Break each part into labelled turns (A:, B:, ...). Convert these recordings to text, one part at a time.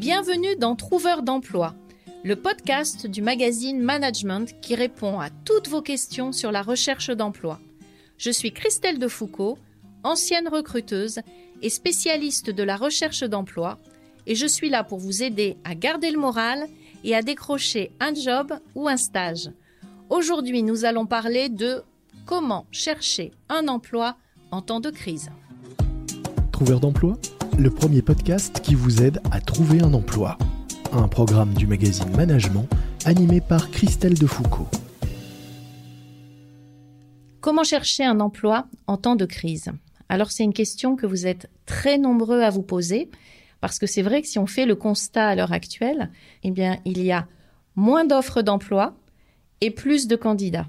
A: Bienvenue dans Trouveur d'emploi, le podcast du magazine Management qui répond à toutes vos questions sur la recherche d'emploi. Je suis Christelle Defoucault, ancienne recruteuse et spécialiste de la recherche d'emploi, et je suis là pour vous aider à garder le moral et à décrocher un job ou un stage. Aujourd'hui, nous allons parler de comment chercher un emploi en temps de crise.
B: Trouveur d'emploi, le premier podcast qui vous aide à trouver un emploi. Un programme du magazine Management animé par Christelle Defoucault.
A: Comment chercher un emploi en temps de crise? Alors c'est une question que vous êtes très nombreux à vous poser parce que c'est vrai que si on fait le constat à l'heure actuelle, eh bien il y a moins d'offres d'emploi et plus de candidats.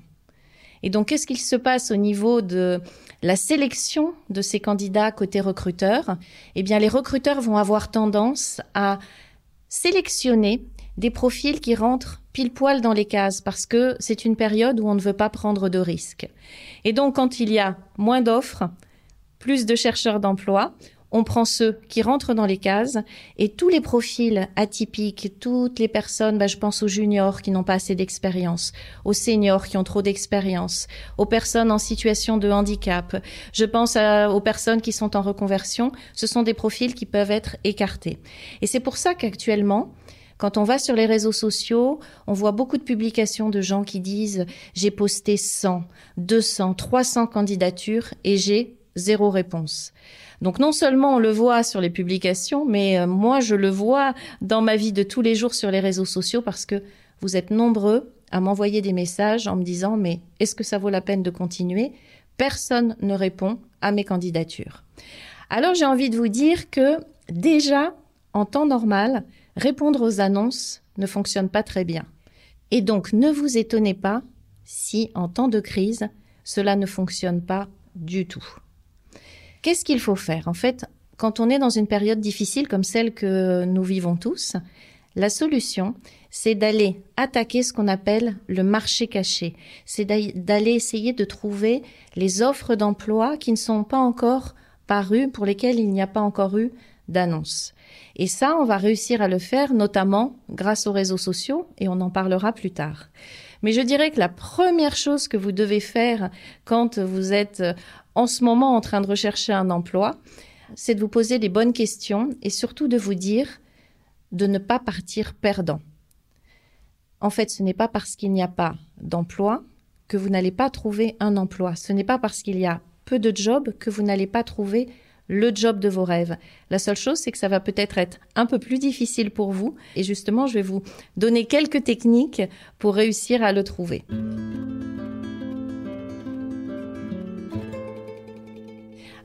A: Et donc, qu'est-ce qu'il se passe au niveau de la sélection de ces candidats côté recruteurs Eh bien, les recruteurs vont avoir tendance à sélectionner des profils qui rentrent pile poil dans les cases parce que c'est une période où on ne veut pas prendre de risques. Et donc, quand il y a moins d'offres, plus de chercheurs d'emploi, on prend ceux qui rentrent dans les cases et tous les profils atypiques, toutes les personnes, bah, je pense aux juniors qui n'ont pas assez d'expérience, aux seniors qui ont trop d'expérience, aux personnes en situation de handicap, je pense aux personnes qui sont en reconversion, ce sont des profils qui peuvent être écartés. Et c'est pour ça qu'actuellement, quand on va sur les réseaux sociaux, on voit beaucoup de publications de gens qui disent j'ai posté 100, 200, 300 candidatures et j'ai zéro réponse. Donc non seulement on le voit sur les publications, mais euh, moi je le vois dans ma vie de tous les jours sur les réseaux sociaux parce que vous êtes nombreux à m'envoyer des messages en me disant mais est-ce que ça vaut la peine de continuer? Personne ne répond à mes candidatures. Alors j'ai envie de vous dire que déjà en temps normal, répondre aux annonces ne fonctionne pas très bien. Et donc ne vous étonnez pas si en temps de crise, cela ne fonctionne pas du tout. Qu'est-ce qu'il faut faire? En fait, quand on est dans une période difficile comme celle que nous vivons tous, la solution, c'est d'aller attaquer ce qu'on appelle le marché caché. C'est d'aller essayer de trouver les offres d'emploi qui ne sont pas encore parues, pour lesquelles il n'y a pas encore eu d'annonce. Et ça, on va réussir à le faire notamment grâce aux réseaux sociaux et on en parlera plus tard. Mais je dirais que la première chose que vous devez faire quand vous êtes en ce moment en train de rechercher un emploi, c'est de vous poser des bonnes questions et surtout de vous dire de ne pas partir perdant. En fait, ce n'est pas parce qu'il n'y a pas d'emploi que vous n'allez pas trouver un emploi. Ce n'est pas parce qu'il y a peu de jobs que vous n'allez pas trouver le job de vos rêves. La seule chose, c'est que ça va peut-être être un peu plus difficile pour vous. Et justement, je vais vous donner quelques techniques pour réussir à le trouver.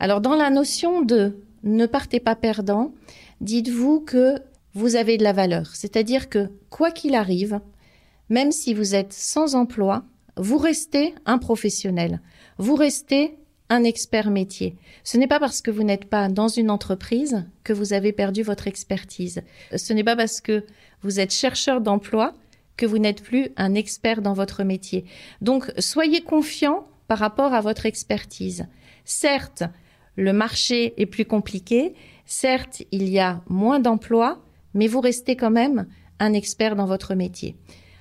A: Alors dans la notion de ne partez pas perdant, dites-vous que vous avez de la valeur. C'est-à-dire que quoi qu'il arrive, même si vous êtes sans emploi, vous restez un professionnel. Vous restez un expert métier. Ce n'est pas parce que vous n'êtes pas dans une entreprise que vous avez perdu votre expertise. Ce n'est pas parce que vous êtes chercheur d'emploi que vous n'êtes plus un expert dans votre métier. Donc, soyez confiant par rapport à votre expertise. Certes, le marché est plus compliqué. Certes, il y a moins d'emplois, mais vous restez quand même un expert dans votre métier.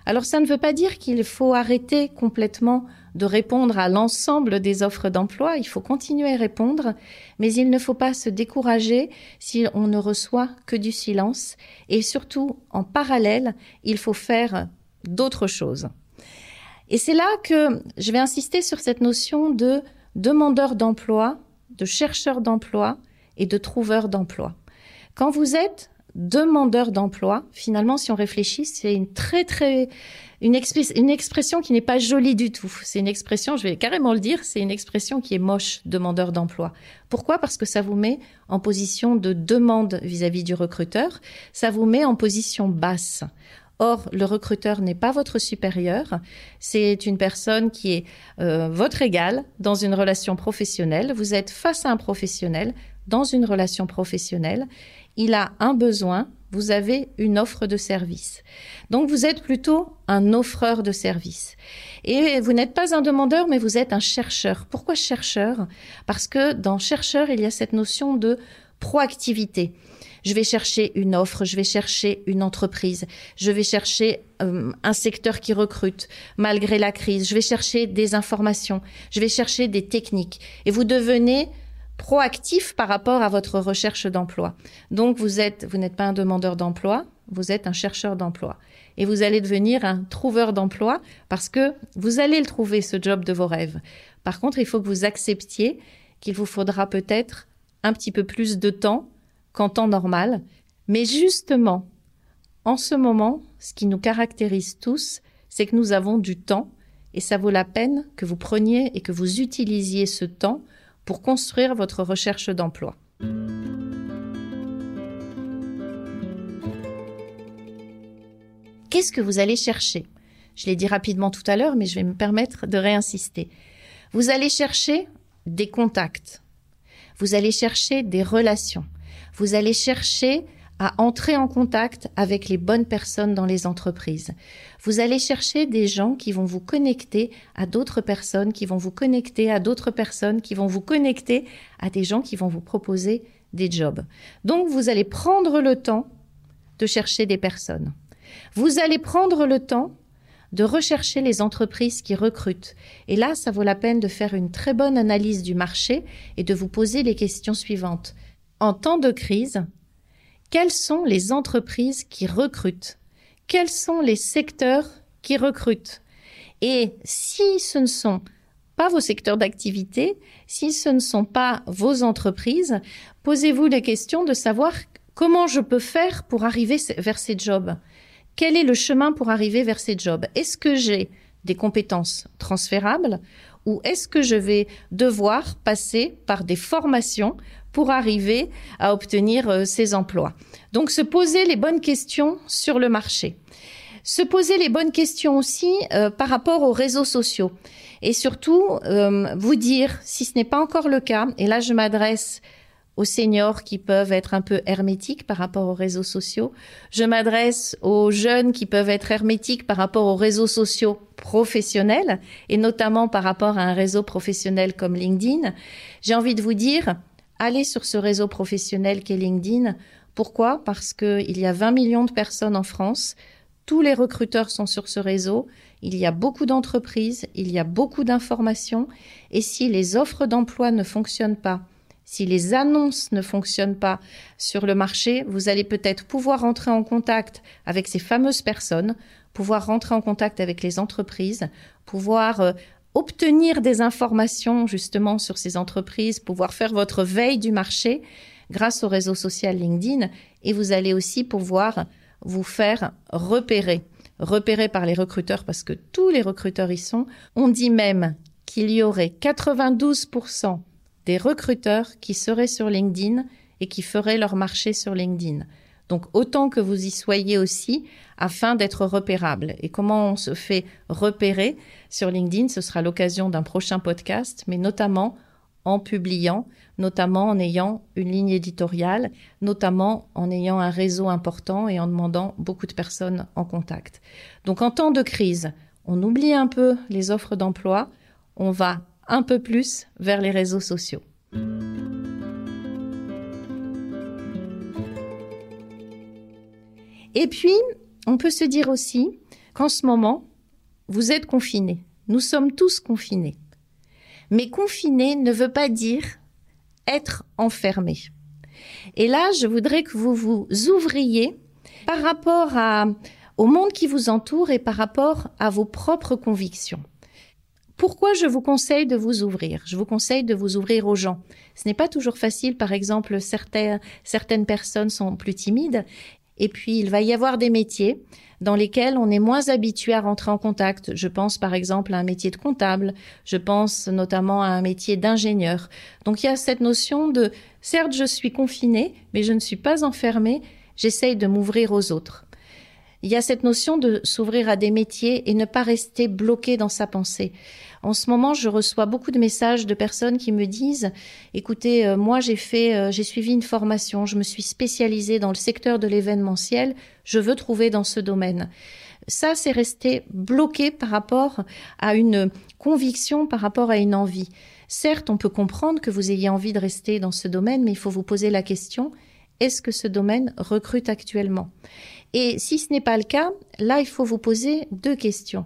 A: Alors ça ne veut pas dire qu'il faut arrêter complètement de répondre à l'ensemble des offres d'emploi, il faut continuer à répondre, mais il ne faut pas se décourager si on ne reçoit que du silence et surtout en parallèle, il faut faire d'autres choses. Et c'est là que je vais insister sur cette notion de demandeur d'emploi de chercheurs d'emploi et de trouveurs d'emploi. Quand vous êtes demandeur d'emploi, finalement, si on réfléchit, c'est une très très une, une expression qui n'est pas jolie du tout. C'est une expression, je vais carrément le dire, c'est une expression qui est moche, demandeur d'emploi. Pourquoi? Parce que ça vous met en position de demande vis-à-vis -vis du recruteur, ça vous met en position basse. Or, le recruteur n'est pas votre supérieur, c'est une personne qui est euh, votre égal dans une relation professionnelle. Vous êtes face à un professionnel dans une relation professionnelle. Il a un besoin, vous avez une offre de service. Donc, vous êtes plutôt un offreur de service. Et vous n'êtes pas un demandeur, mais vous êtes un chercheur. Pourquoi chercheur? Parce que dans chercheur, il y a cette notion de proactivité. Je vais chercher une offre, je vais chercher une entreprise, je vais chercher euh, un secteur qui recrute malgré la crise, je vais chercher des informations, je vais chercher des techniques. Et vous devenez proactif par rapport à votre recherche d'emploi. Donc vous êtes, vous n'êtes pas un demandeur d'emploi, vous êtes un chercheur d'emploi. Et vous allez devenir un trouveur d'emploi parce que vous allez le trouver, ce job de vos rêves. Par contre, il faut que vous acceptiez qu'il vous faudra peut-être un petit peu plus de temps qu'en temps normal. Mais justement, en ce moment, ce qui nous caractérise tous, c'est que nous avons du temps et ça vaut la peine que vous preniez et que vous utilisiez ce temps pour construire votre recherche d'emploi. Qu'est-ce que vous allez chercher? Je l'ai dit rapidement tout à l'heure, mais je vais me permettre de réinsister. Vous allez chercher des contacts. Vous allez chercher des relations. Vous allez chercher à entrer en contact avec les bonnes personnes dans les entreprises. Vous allez chercher des gens qui vont vous connecter à d'autres personnes, qui vont vous connecter à d'autres personnes, qui vont vous connecter à des gens qui vont vous proposer des jobs. Donc vous allez prendre le temps de chercher des personnes. Vous allez prendre le temps de rechercher les entreprises qui recrutent. Et là, ça vaut la peine de faire une très bonne analyse du marché et de vous poser les questions suivantes. En temps de crise, quelles sont les entreprises qui recrutent? Quels sont les secteurs qui recrutent? Et si ce ne sont pas vos secteurs d'activité, si ce ne sont pas vos entreprises, posez-vous les questions de savoir comment je peux faire pour arriver vers ces jobs. Quel est le chemin pour arriver vers ces jobs? Est-ce que j'ai des compétences transférables ou est-ce que je vais devoir passer par des formations pour arriver à obtenir euh, ces emplois. Donc se poser les bonnes questions sur le marché. Se poser les bonnes questions aussi euh, par rapport aux réseaux sociaux. Et surtout, euh, vous dire, si ce n'est pas encore le cas, et là je m'adresse aux seniors qui peuvent être un peu hermétiques par rapport aux réseaux sociaux. Je m'adresse aux jeunes qui peuvent être hermétiques par rapport aux réseaux sociaux professionnels et notamment par rapport à un réseau professionnel comme LinkedIn. J'ai envie de vous dire, allez sur ce réseau professionnel qu'est LinkedIn. Pourquoi? Parce qu'il y a 20 millions de personnes en France. Tous les recruteurs sont sur ce réseau. Il y a beaucoup d'entreprises, il y a beaucoup d'informations. Et si les offres d'emploi ne fonctionnent pas, si les annonces ne fonctionnent pas sur le marché, vous allez peut-être pouvoir rentrer en contact avec ces fameuses personnes, pouvoir rentrer en contact avec les entreprises, pouvoir euh, obtenir des informations justement sur ces entreprises, pouvoir faire votre veille du marché grâce au réseau social LinkedIn et vous allez aussi pouvoir vous faire repérer, repérer par les recruteurs parce que tous les recruteurs y sont. On dit même qu'il y aurait 92% des recruteurs qui seraient sur LinkedIn et qui feraient leur marché sur LinkedIn. Donc autant que vous y soyez aussi afin d'être repérable. Et comment on se fait repérer sur LinkedIn, ce sera l'occasion d'un prochain podcast, mais notamment en publiant, notamment en ayant une ligne éditoriale, notamment en ayant un réseau important et en demandant beaucoup de personnes en contact. Donc en temps de crise, on oublie un peu les offres d'emploi, on va un peu plus vers les réseaux sociaux. Et puis, on peut se dire aussi qu'en ce moment, vous êtes confinés. Nous sommes tous confinés. Mais confiné ne veut pas dire être enfermé. Et là, je voudrais que vous vous ouvriez par rapport au monde qui vous entoure et par rapport à vos propres convictions. Pourquoi je vous conseille de vous ouvrir? Je vous conseille de vous ouvrir aux gens. Ce n'est pas toujours facile, par exemple, certaines personnes sont plus timides et puis, il va y avoir des métiers dans lesquels on est moins habitué à rentrer en contact. Je pense par exemple à un métier de comptable, je pense notamment à un métier d'ingénieur. Donc il y a cette notion de, certes, je suis confiné, mais je ne suis pas enfermé, j'essaye de m'ouvrir aux autres. Il y a cette notion de s'ouvrir à des métiers et ne pas rester bloqué dans sa pensée. En ce moment, je reçois beaucoup de messages de personnes qui me disent "Écoutez, euh, moi j'ai fait euh, j'ai suivi une formation, je me suis spécialisée dans le secteur de l'événementiel, je veux trouver dans ce domaine." Ça, c'est resté bloqué par rapport à une conviction, par rapport à une envie. Certes, on peut comprendre que vous ayez envie de rester dans ce domaine, mais il faut vous poser la question est-ce que ce domaine recrute actuellement? Et si ce n'est pas le cas, là, il faut vous poser deux questions.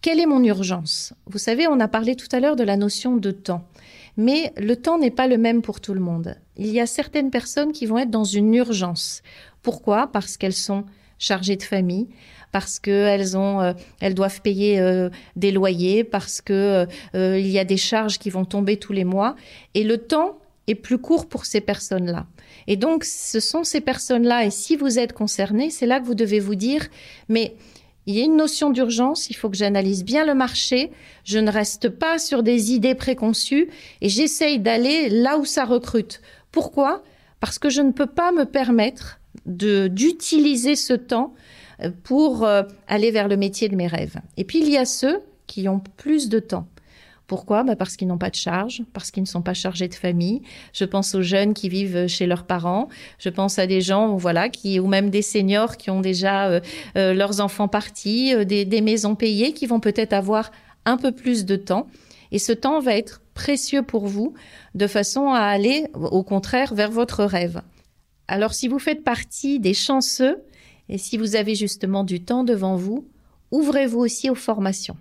A: Quelle est mon urgence? Vous savez, on a parlé tout à l'heure de la notion de temps. Mais le temps n'est pas le même pour tout le monde. Il y a certaines personnes qui vont être dans une urgence. Pourquoi? Parce qu'elles sont chargées de famille, parce qu'elles euh, doivent payer euh, des loyers, parce que euh, il y a des charges qui vont tomber tous les mois, et le temps est plus court pour ces personnes-là. Et donc, ce sont ces personnes-là, et si vous êtes concerné, c'est là que vous devez vous dire, mais il y a une notion d'urgence, il faut que j'analyse bien le marché, je ne reste pas sur des idées préconçues, et j'essaye d'aller là où ça recrute. Pourquoi? Parce que je ne peux pas me permettre d'utiliser ce temps euh, pour euh, aller vers le métier de mes rêves. Et puis il y a ceux qui ont plus de temps. Pourquoi? Bah Parce qu'ils n'ont pas de charge, parce qu'ils ne sont pas chargés de famille. Je pense aux jeunes qui vivent chez leurs parents. Je pense à des gens, voilà, qui ou même des seniors qui ont déjà euh, euh, leurs enfants partis, euh, des, des maisons payées, qui vont peut-être avoir un peu plus de temps. Et ce temps va être précieux pour vous, de façon à aller, au contraire, vers votre rêve. Alors, si vous faites partie des chanceux, et si vous avez justement du temps devant vous, ouvrez-vous aussi aux formations.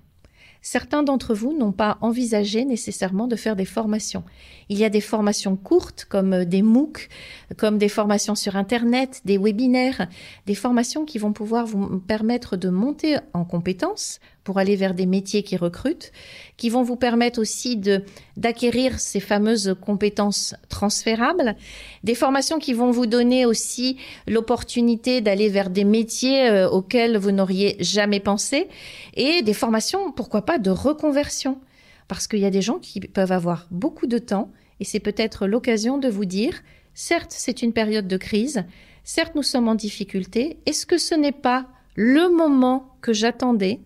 A: Certains d'entre vous n'ont pas envisagé nécessairement de faire des formations. Il y a des formations courtes comme euh, des MOOC, comme des formations sur Internet, des webinaires, des formations qui vont pouvoir vous permettre de monter en compétences pour aller vers des métiers qui recrutent, qui vont vous permettre aussi de d'acquérir ces fameuses compétences transférables, des formations qui vont vous donner aussi l'opportunité d'aller vers des métiers euh, auxquels vous n'auriez jamais pensé et des formations pourquoi pas de reconversion. Parce qu'il y a des gens qui peuvent avoir beaucoup de temps et c'est peut-être l'occasion de vous dire certes, c'est une période de crise, certes nous sommes en difficulté, est-ce que ce n'est pas le moment que j'attendais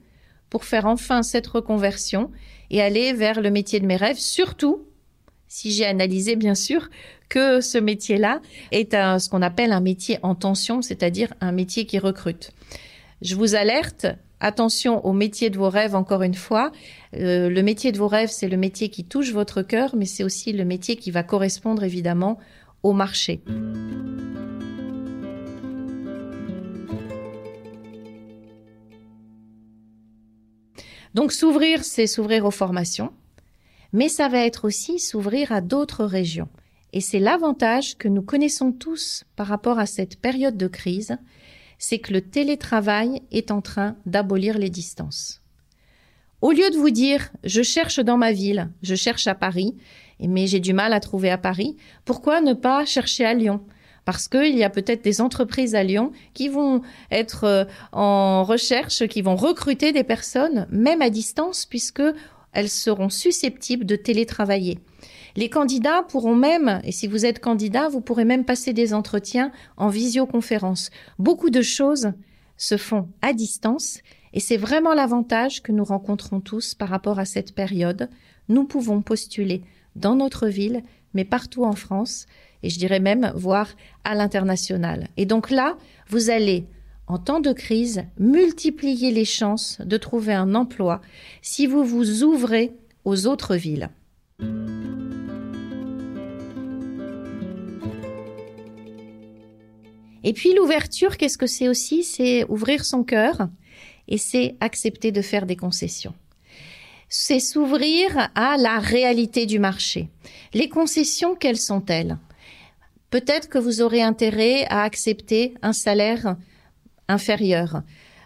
A: pour faire enfin cette reconversion et aller vers le métier de mes rêves, surtout si j'ai analysé bien sûr que ce métier-là est un, ce qu'on appelle un métier en tension, c'est-à-dire un métier qui recrute. Je vous alerte, attention au métier de vos rêves encore une fois. Euh, le métier de vos rêves, c'est le métier qui touche votre cœur, mais c'est aussi le métier qui va correspondre évidemment au marché. Donc s'ouvrir, c'est s'ouvrir aux formations, mais ça va être aussi s'ouvrir à d'autres régions. Et c'est l'avantage que nous connaissons tous par rapport à cette période de crise, c'est que le télétravail est en train d'abolir les distances. Au lieu de vous dire je cherche dans ma ville, je cherche à Paris, mais j'ai du mal à trouver à Paris, pourquoi ne pas chercher à Lyon? Parce qu'il y a peut-être des entreprises à Lyon qui vont être euh, en recherche, qui vont recruter des personnes, même à distance, puisque elles seront susceptibles de télétravailler. Les candidats pourront même, et si vous êtes candidat, vous pourrez même passer des entretiens en visioconférence. Beaucoup de choses se font à distance et c'est vraiment l'avantage que nous rencontrons tous par rapport à cette période. Nous pouvons postuler dans notre ville, mais partout en France et je dirais même voir à l'international. Et donc là, vous allez, en temps de crise, multiplier les chances de trouver un emploi si vous vous ouvrez aux autres villes. Et puis l'ouverture, qu'est-ce que c'est aussi? C'est ouvrir son cœur et c'est accepter de faire des concessions. C'est s'ouvrir à la réalité du marché. Les concessions, quelles sont-elles? Peut-être que vous aurez intérêt à accepter un salaire inférieur.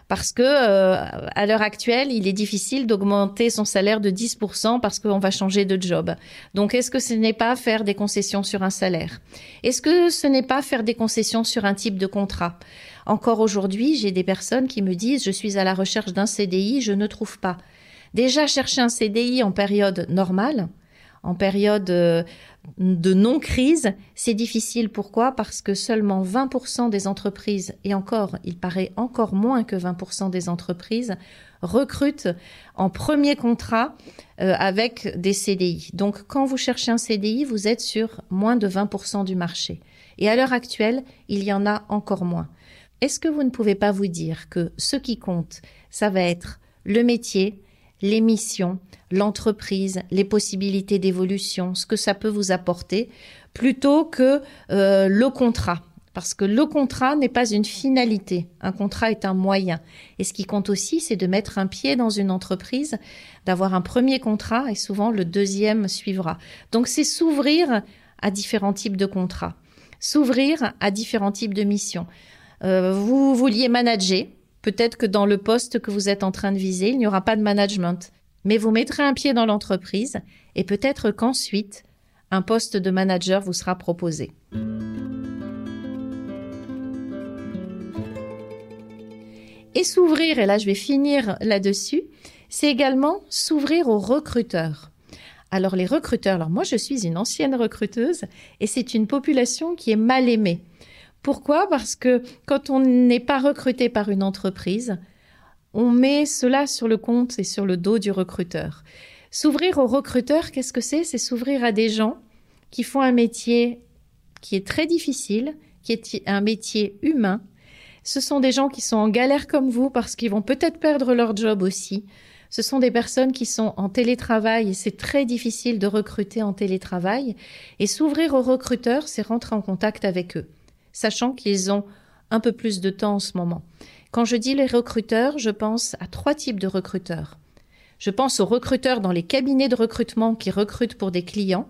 A: Parce que euh, à l'heure actuelle, il est difficile d'augmenter son salaire de 10% parce qu'on va changer de job. Donc, est-ce que ce n'est pas faire des concessions sur un salaire? Est-ce que ce n'est pas faire des concessions sur un type de contrat? Encore aujourd'hui, j'ai des personnes qui me disent je suis à la recherche d'un CDI, je ne trouve pas. Déjà chercher un CDI en période normale, en période euh, de non-crise, c'est difficile. Pourquoi? Parce que seulement 20% des entreprises, et encore, il paraît encore moins que 20% des entreprises, recrutent en premier contrat euh, avec des CDI. Donc quand vous cherchez un CDI, vous êtes sur moins de 20% du marché. Et à l'heure actuelle, il y en a encore moins. Est-ce que vous ne pouvez pas vous dire que ce qui compte, ça va être le métier, les missions, l'entreprise, les possibilités d'évolution, ce que ça peut vous apporter, plutôt que euh, le contrat. Parce que le contrat n'est pas une finalité, un contrat est un moyen. Et ce qui compte aussi, c'est de mettre un pied dans une entreprise, d'avoir un premier contrat et souvent le deuxième suivra. Donc c'est s'ouvrir à différents types de contrats, s'ouvrir à différents types de missions. Euh, vous vouliez manager, peut-être que dans le poste que vous êtes en train de viser, il n'y aura pas de management, mais vous mettrez un pied dans l'entreprise et peut-être qu'ensuite, un poste de manager vous sera proposé. Et s'ouvrir, et là je vais finir là-dessus, c'est également s'ouvrir aux recruteurs. Alors les recruteurs, alors moi je suis une ancienne recruteuse et c'est une population qui est mal aimée. Pourquoi? Parce que quand on n'est pas recruté par une entreprise, on met cela sur le compte et sur le dos du recruteur. S'ouvrir aux recruteurs, qu'est-ce que c'est? C'est s'ouvrir à des gens qui font un métier qui est très difficile, qui est un métier humain. Ce sont des gens qui sont en galère comme vous parce qu'ils vont peut-être perdre leur job aussi. Ce sont des personnes qui sont en télétravail et c'est très difficile de recruter en télétravail. Et s'ouvrir aux recruteurs, c'est rentrer en contact avec eux, sachant qu'ils ont un peu plus de temps en ce moment. Quand je dis les recruteurs, je pense à trois types de recruteurs. Je pense aux recruteurs dans les cabinets de recrutement qui recrutent pour des clients.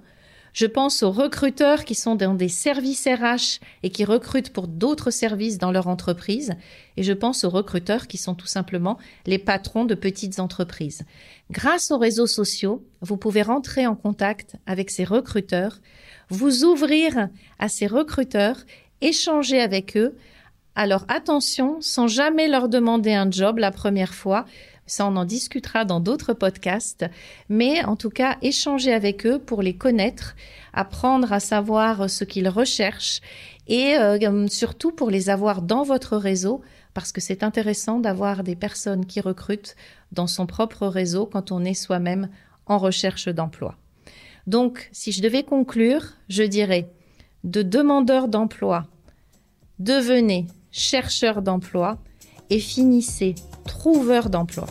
A: Je pense aux recruteurs qui sont dans des services RH et qui recrutent pour d'autres services dans leur entreprise. Et je pense aux recruteurs qui sont tout simplement les patrons de petites entreprises. Grâce aux réseaux sociaux, vous pouvez rentrer en contact avec ces recruteurs, vous ouvrir à ces recruteurs, échanger avec eux. Alors attention, sans jamais leur demander un job la première fois, ça, on en discutera dans d'autres podcasts. Mais en tout cas, échanger avec eux pour les connaître, apprendre à savoir ce qu'ils recherchent et euh, surtout pour les avoir dans votre réseau parce que c'est intéressant d'avoir des personnes qui recrutent dans son propre réseau quand on est soi-même en recherche d'emploi. Donc, si je devais conclure, je dirais de demandeurs d'emploi, devenez chercheur d'emploi et finissez trouveur d'emploi.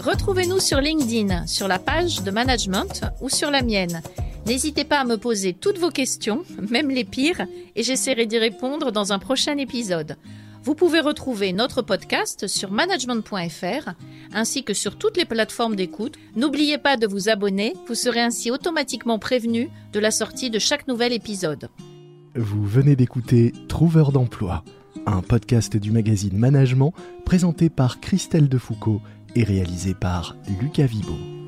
A: Retrouvez-nous sur LinkedIn, sur la page de management ou sur la mienne. N'hésitez pas à me poser toutes vos questions, même les pires, et j'essaierai d'y répondre dans un prochain épisode. Vous pouvez retrouver notre podcast sur management.fr ainsi que sur toutes les plateformes d'écoute. N'oubliez pas de vous abonner, vous serez ainsi automatiquement prévenu de la sortie de chaque nouvel épisode.
B: Vous venez d'écouter Trouveur d'emploi, un podcast du magazine Management présenté par Christelle Defoucault et réalisé par Lucas Vibo.